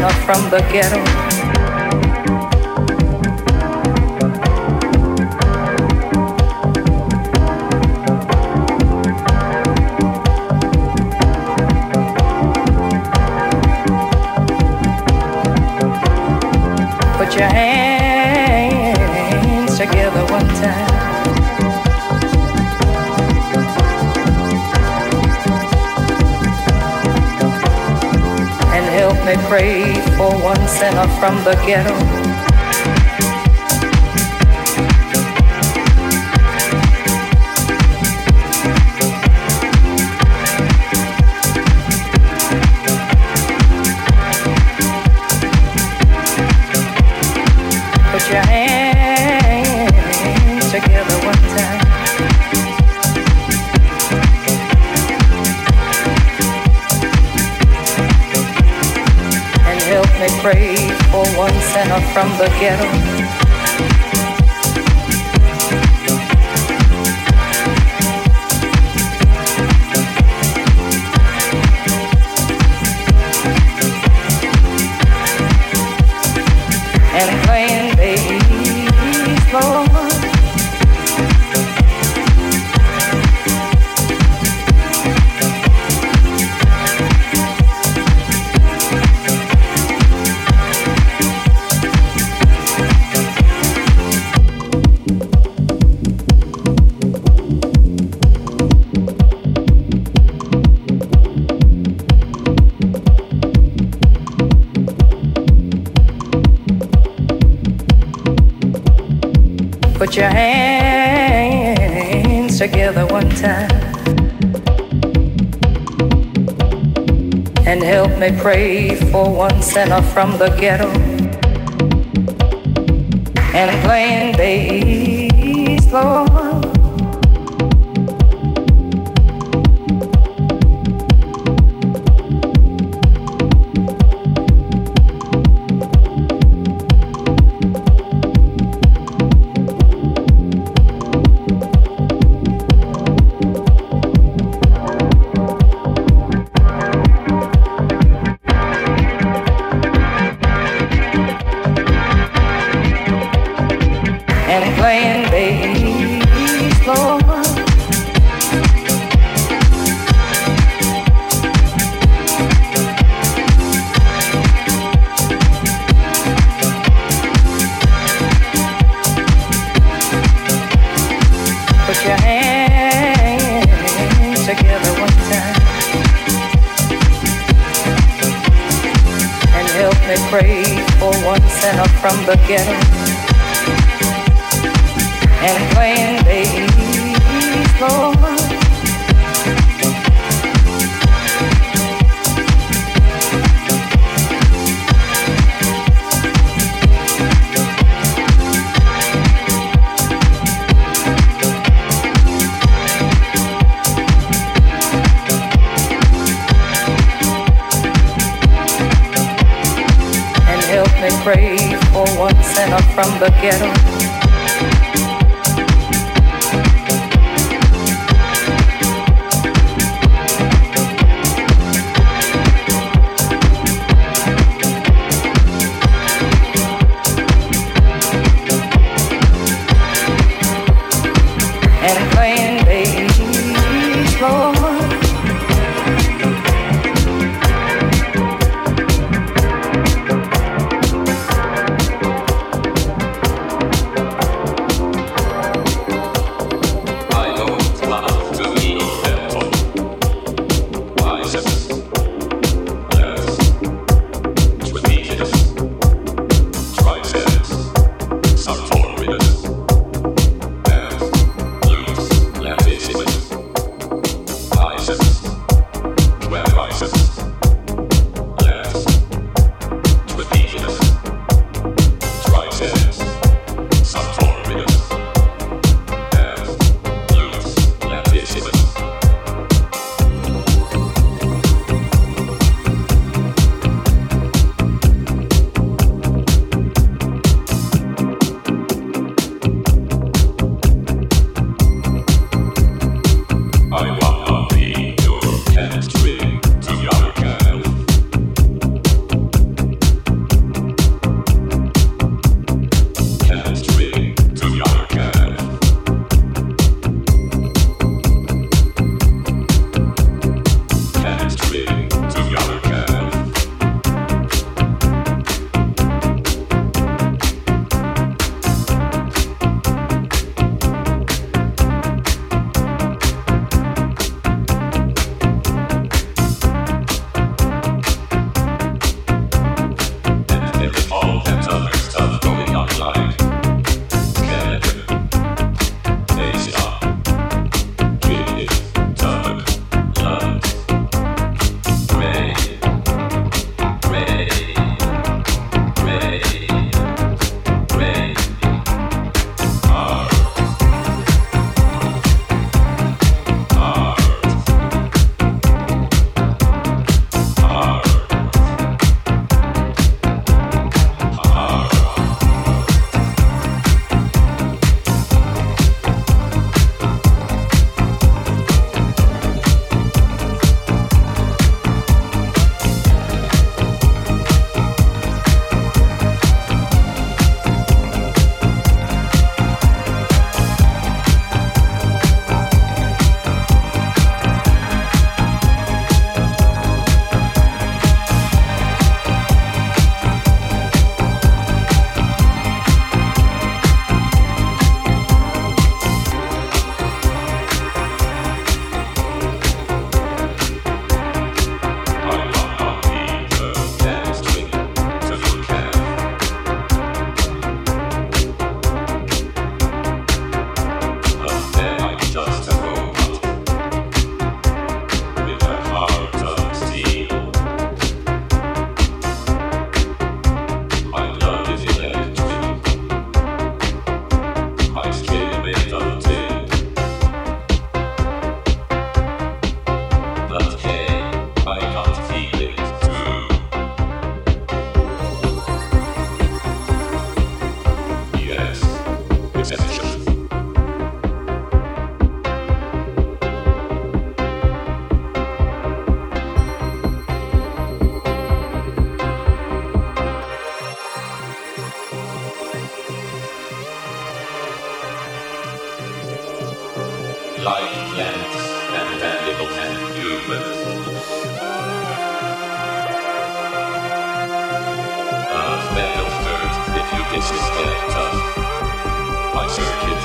from the ghetto. Pray for one sinner from the ghetto. From the ghetto. Your hands together one time and help me pray for one sinner from the ghetto and playing bass, Lord. Sinner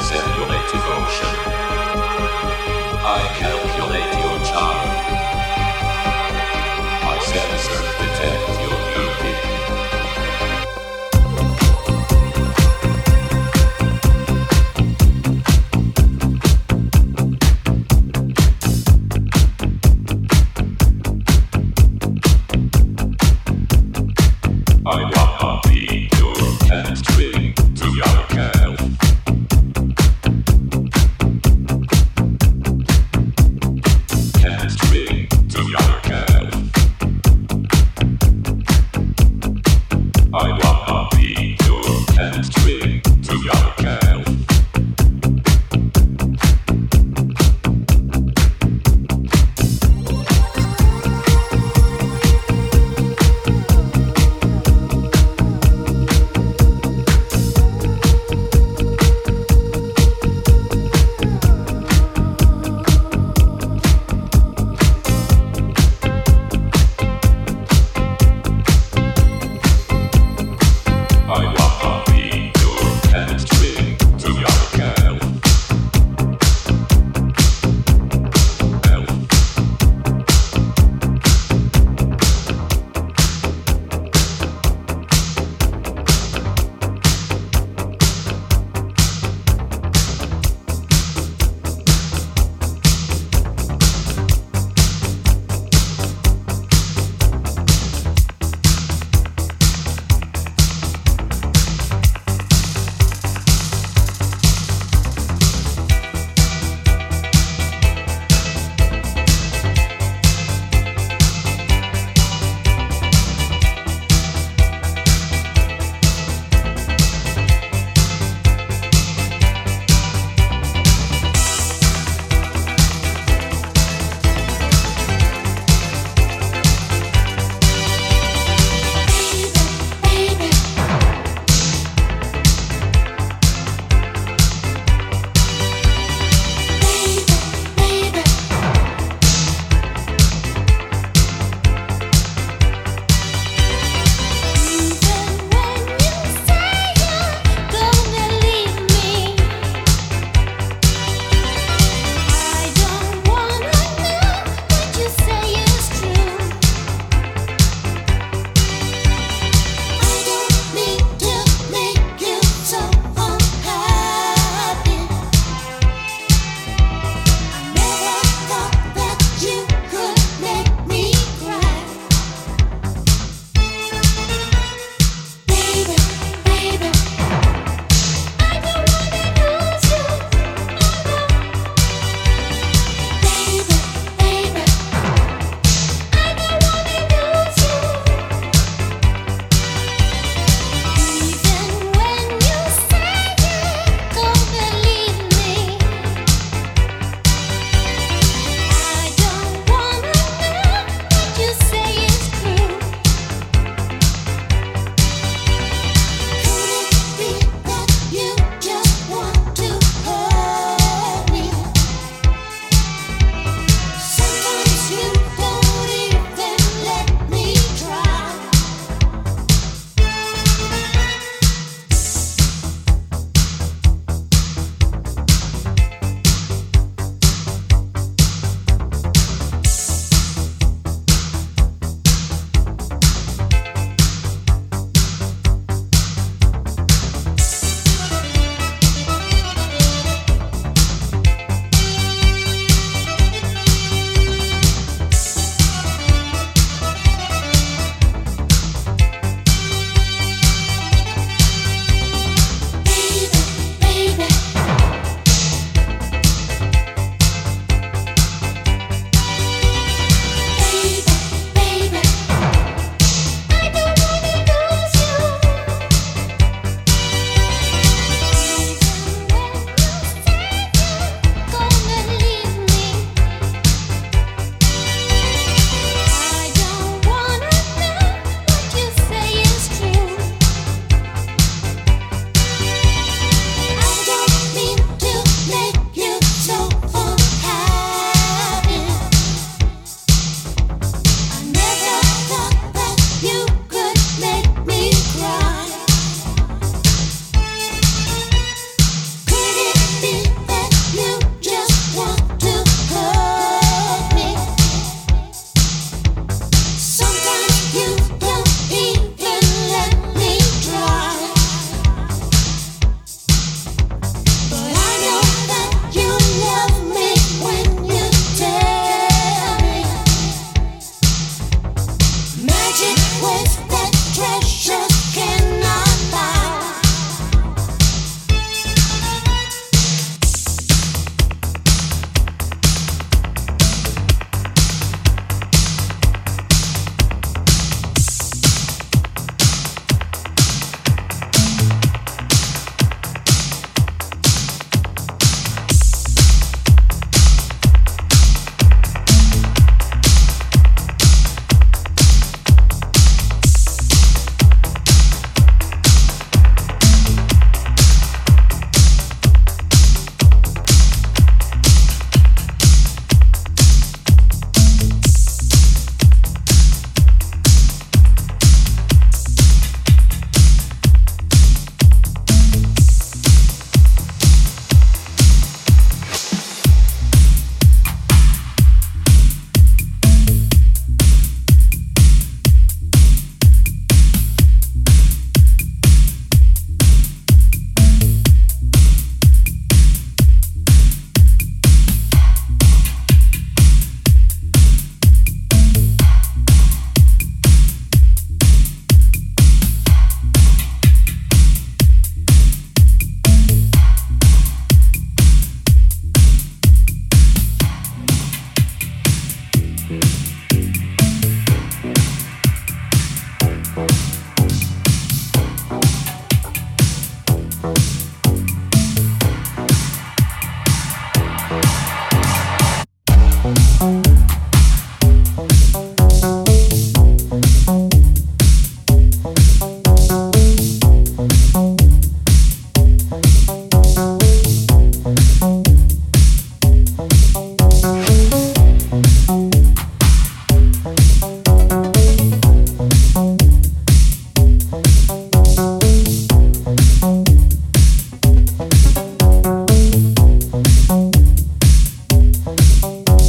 the ghetto. I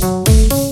Música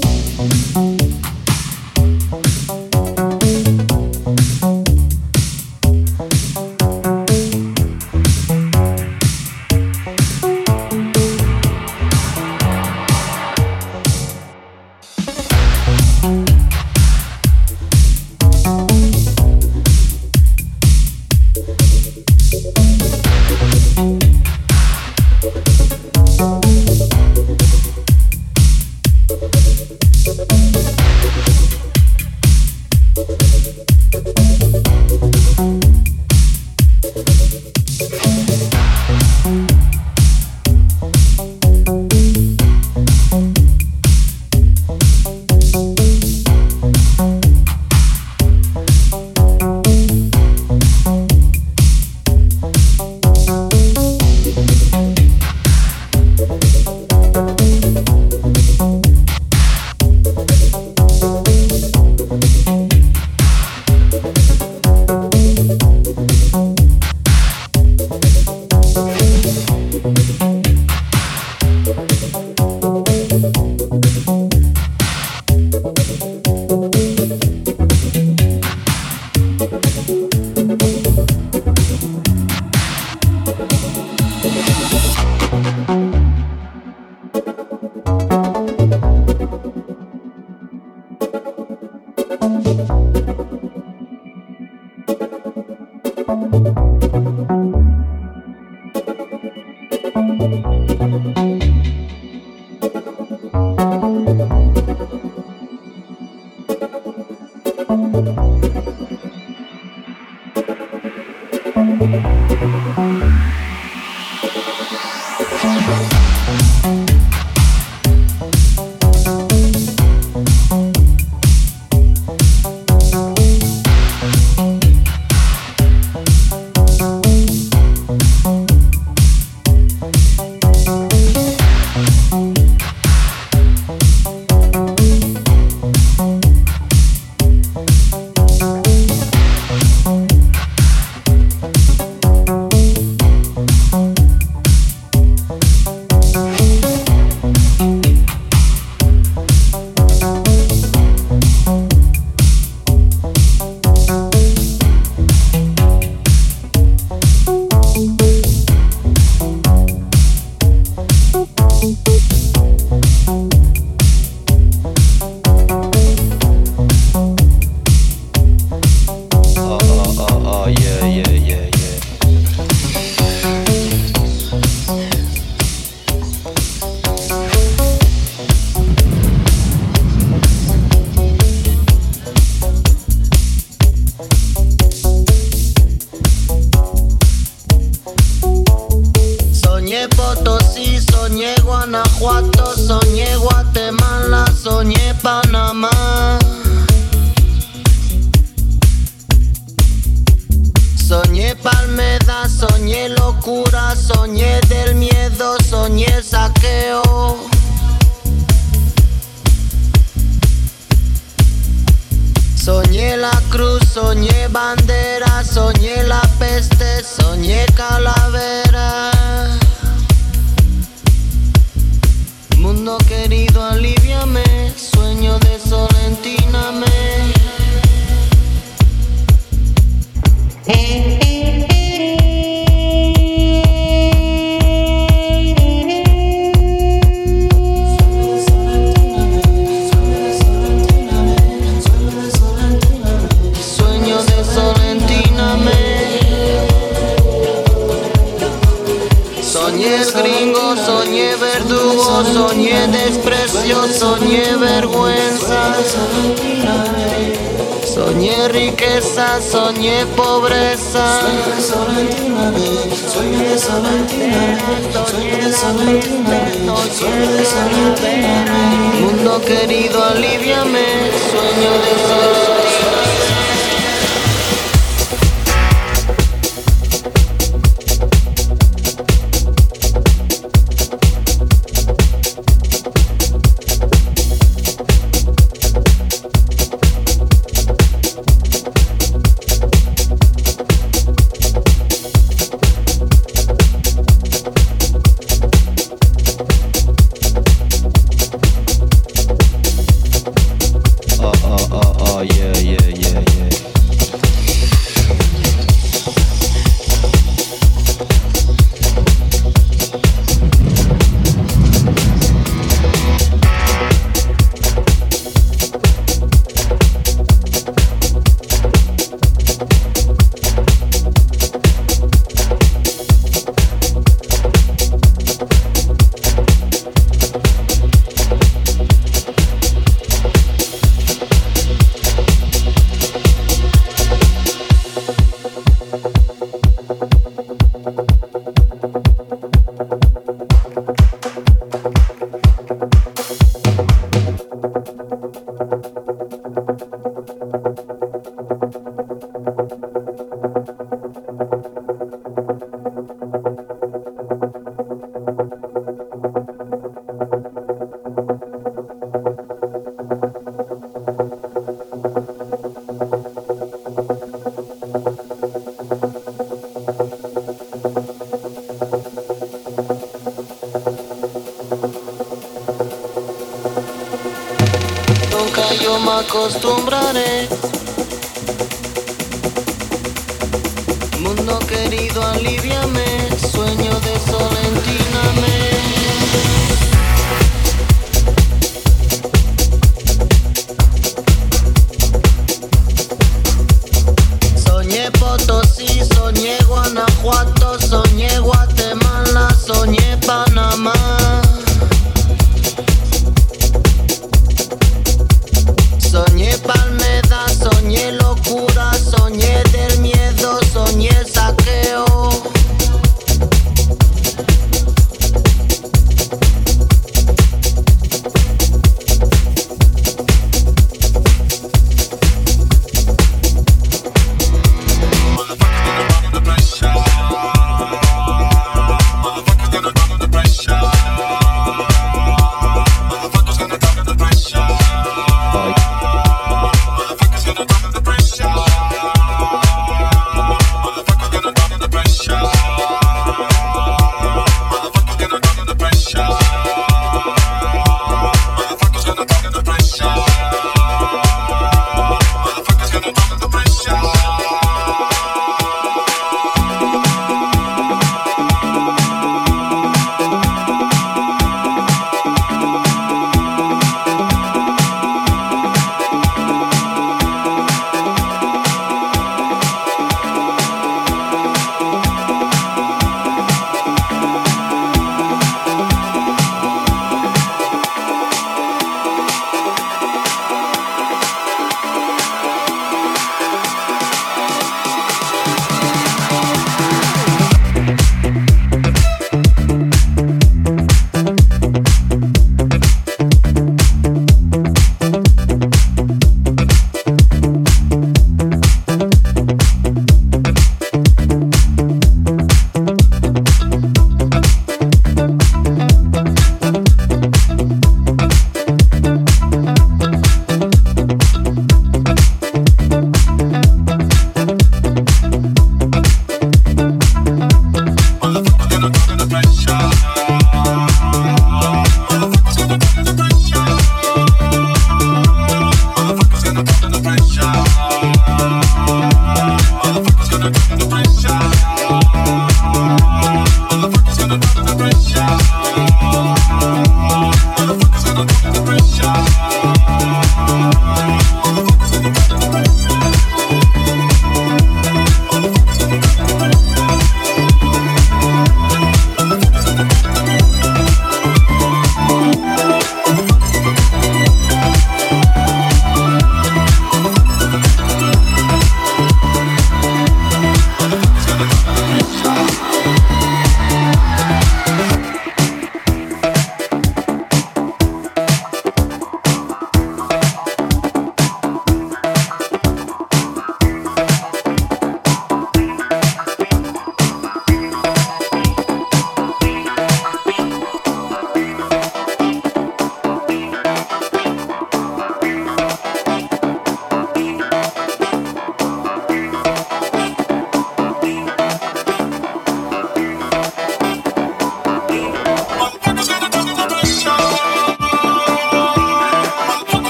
riqueza, soñé pobreza. Soy resolentina, soy resolentina, soy resolentina, soy resolentina. Mundo querido, aliviame, sueño de sol.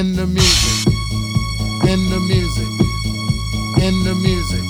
in the music, in the music, in the music.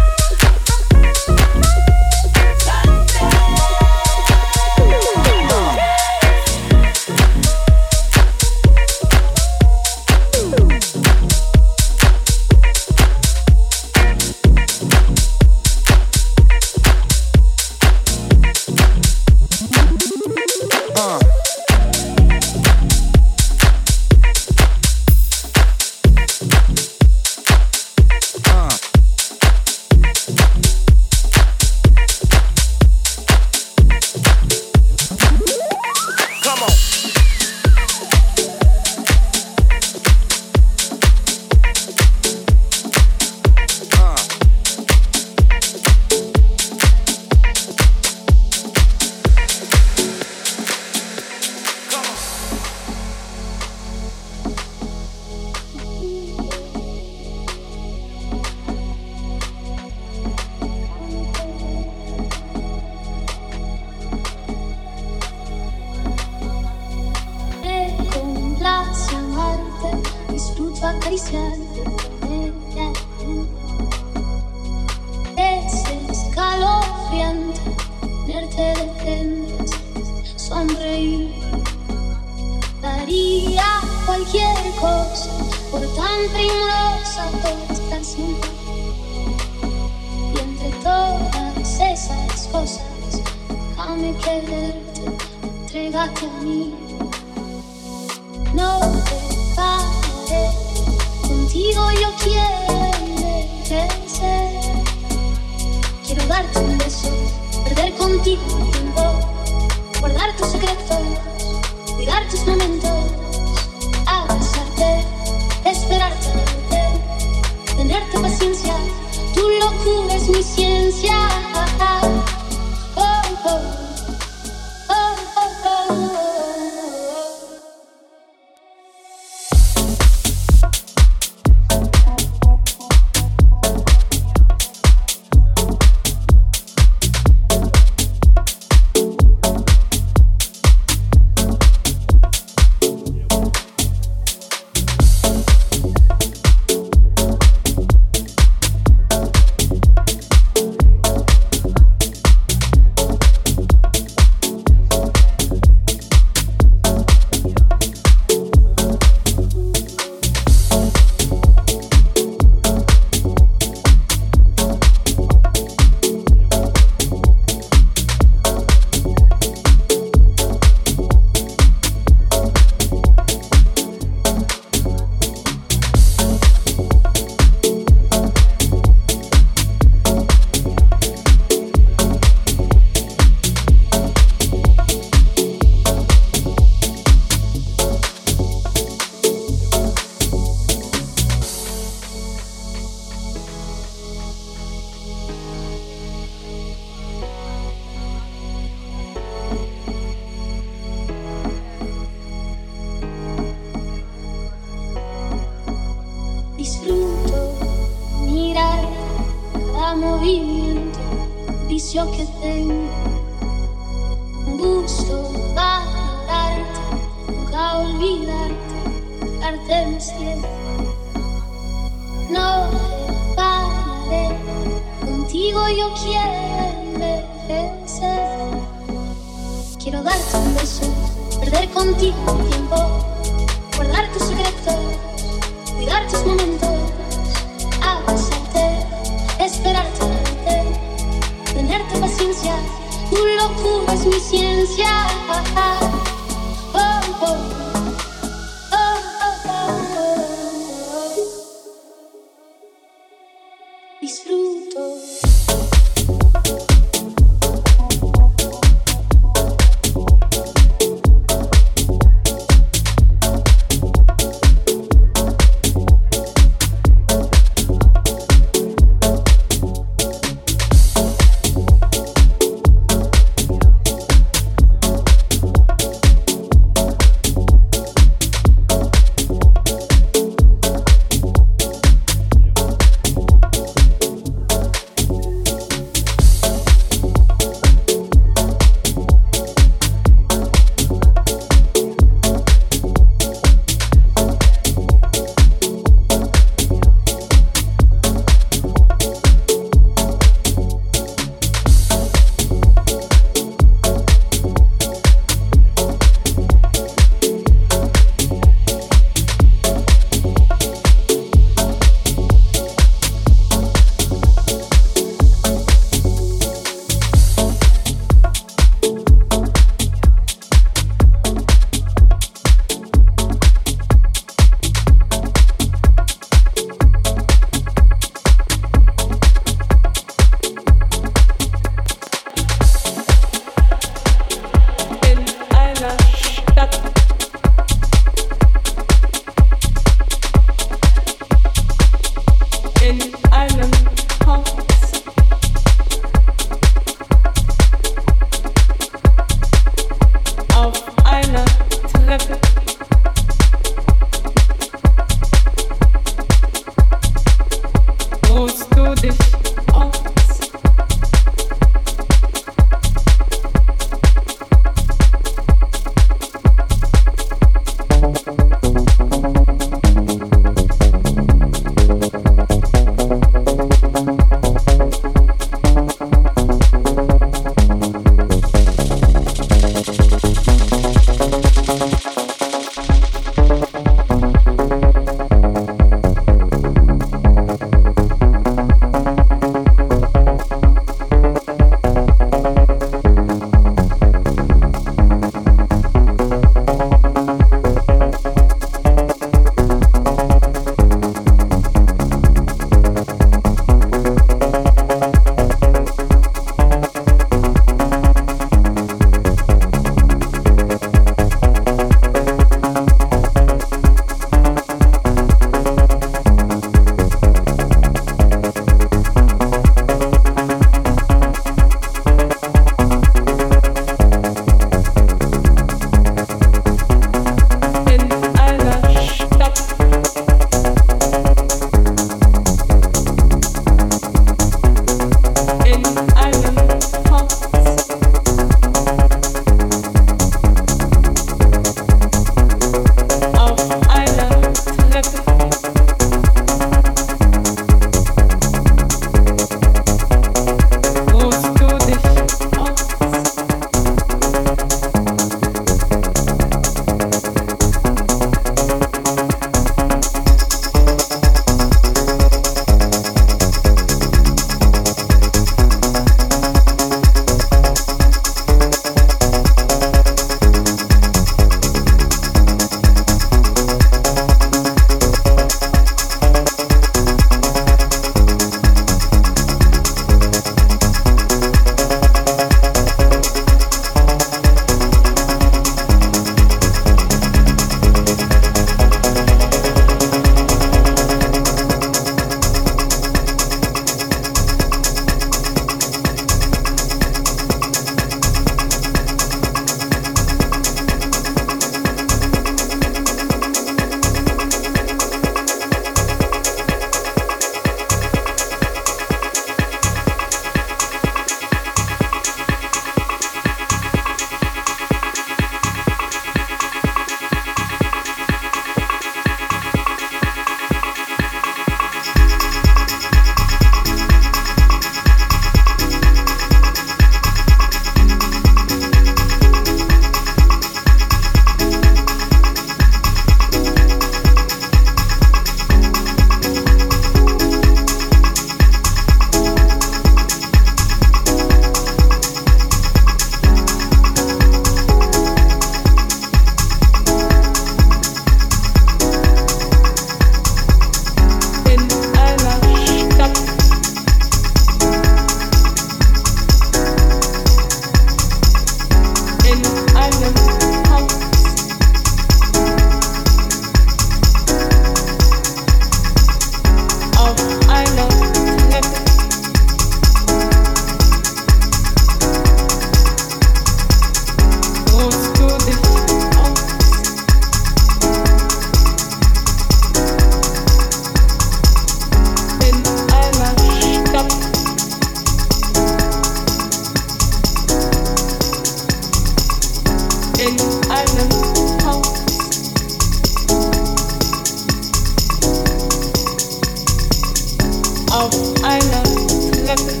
I love to look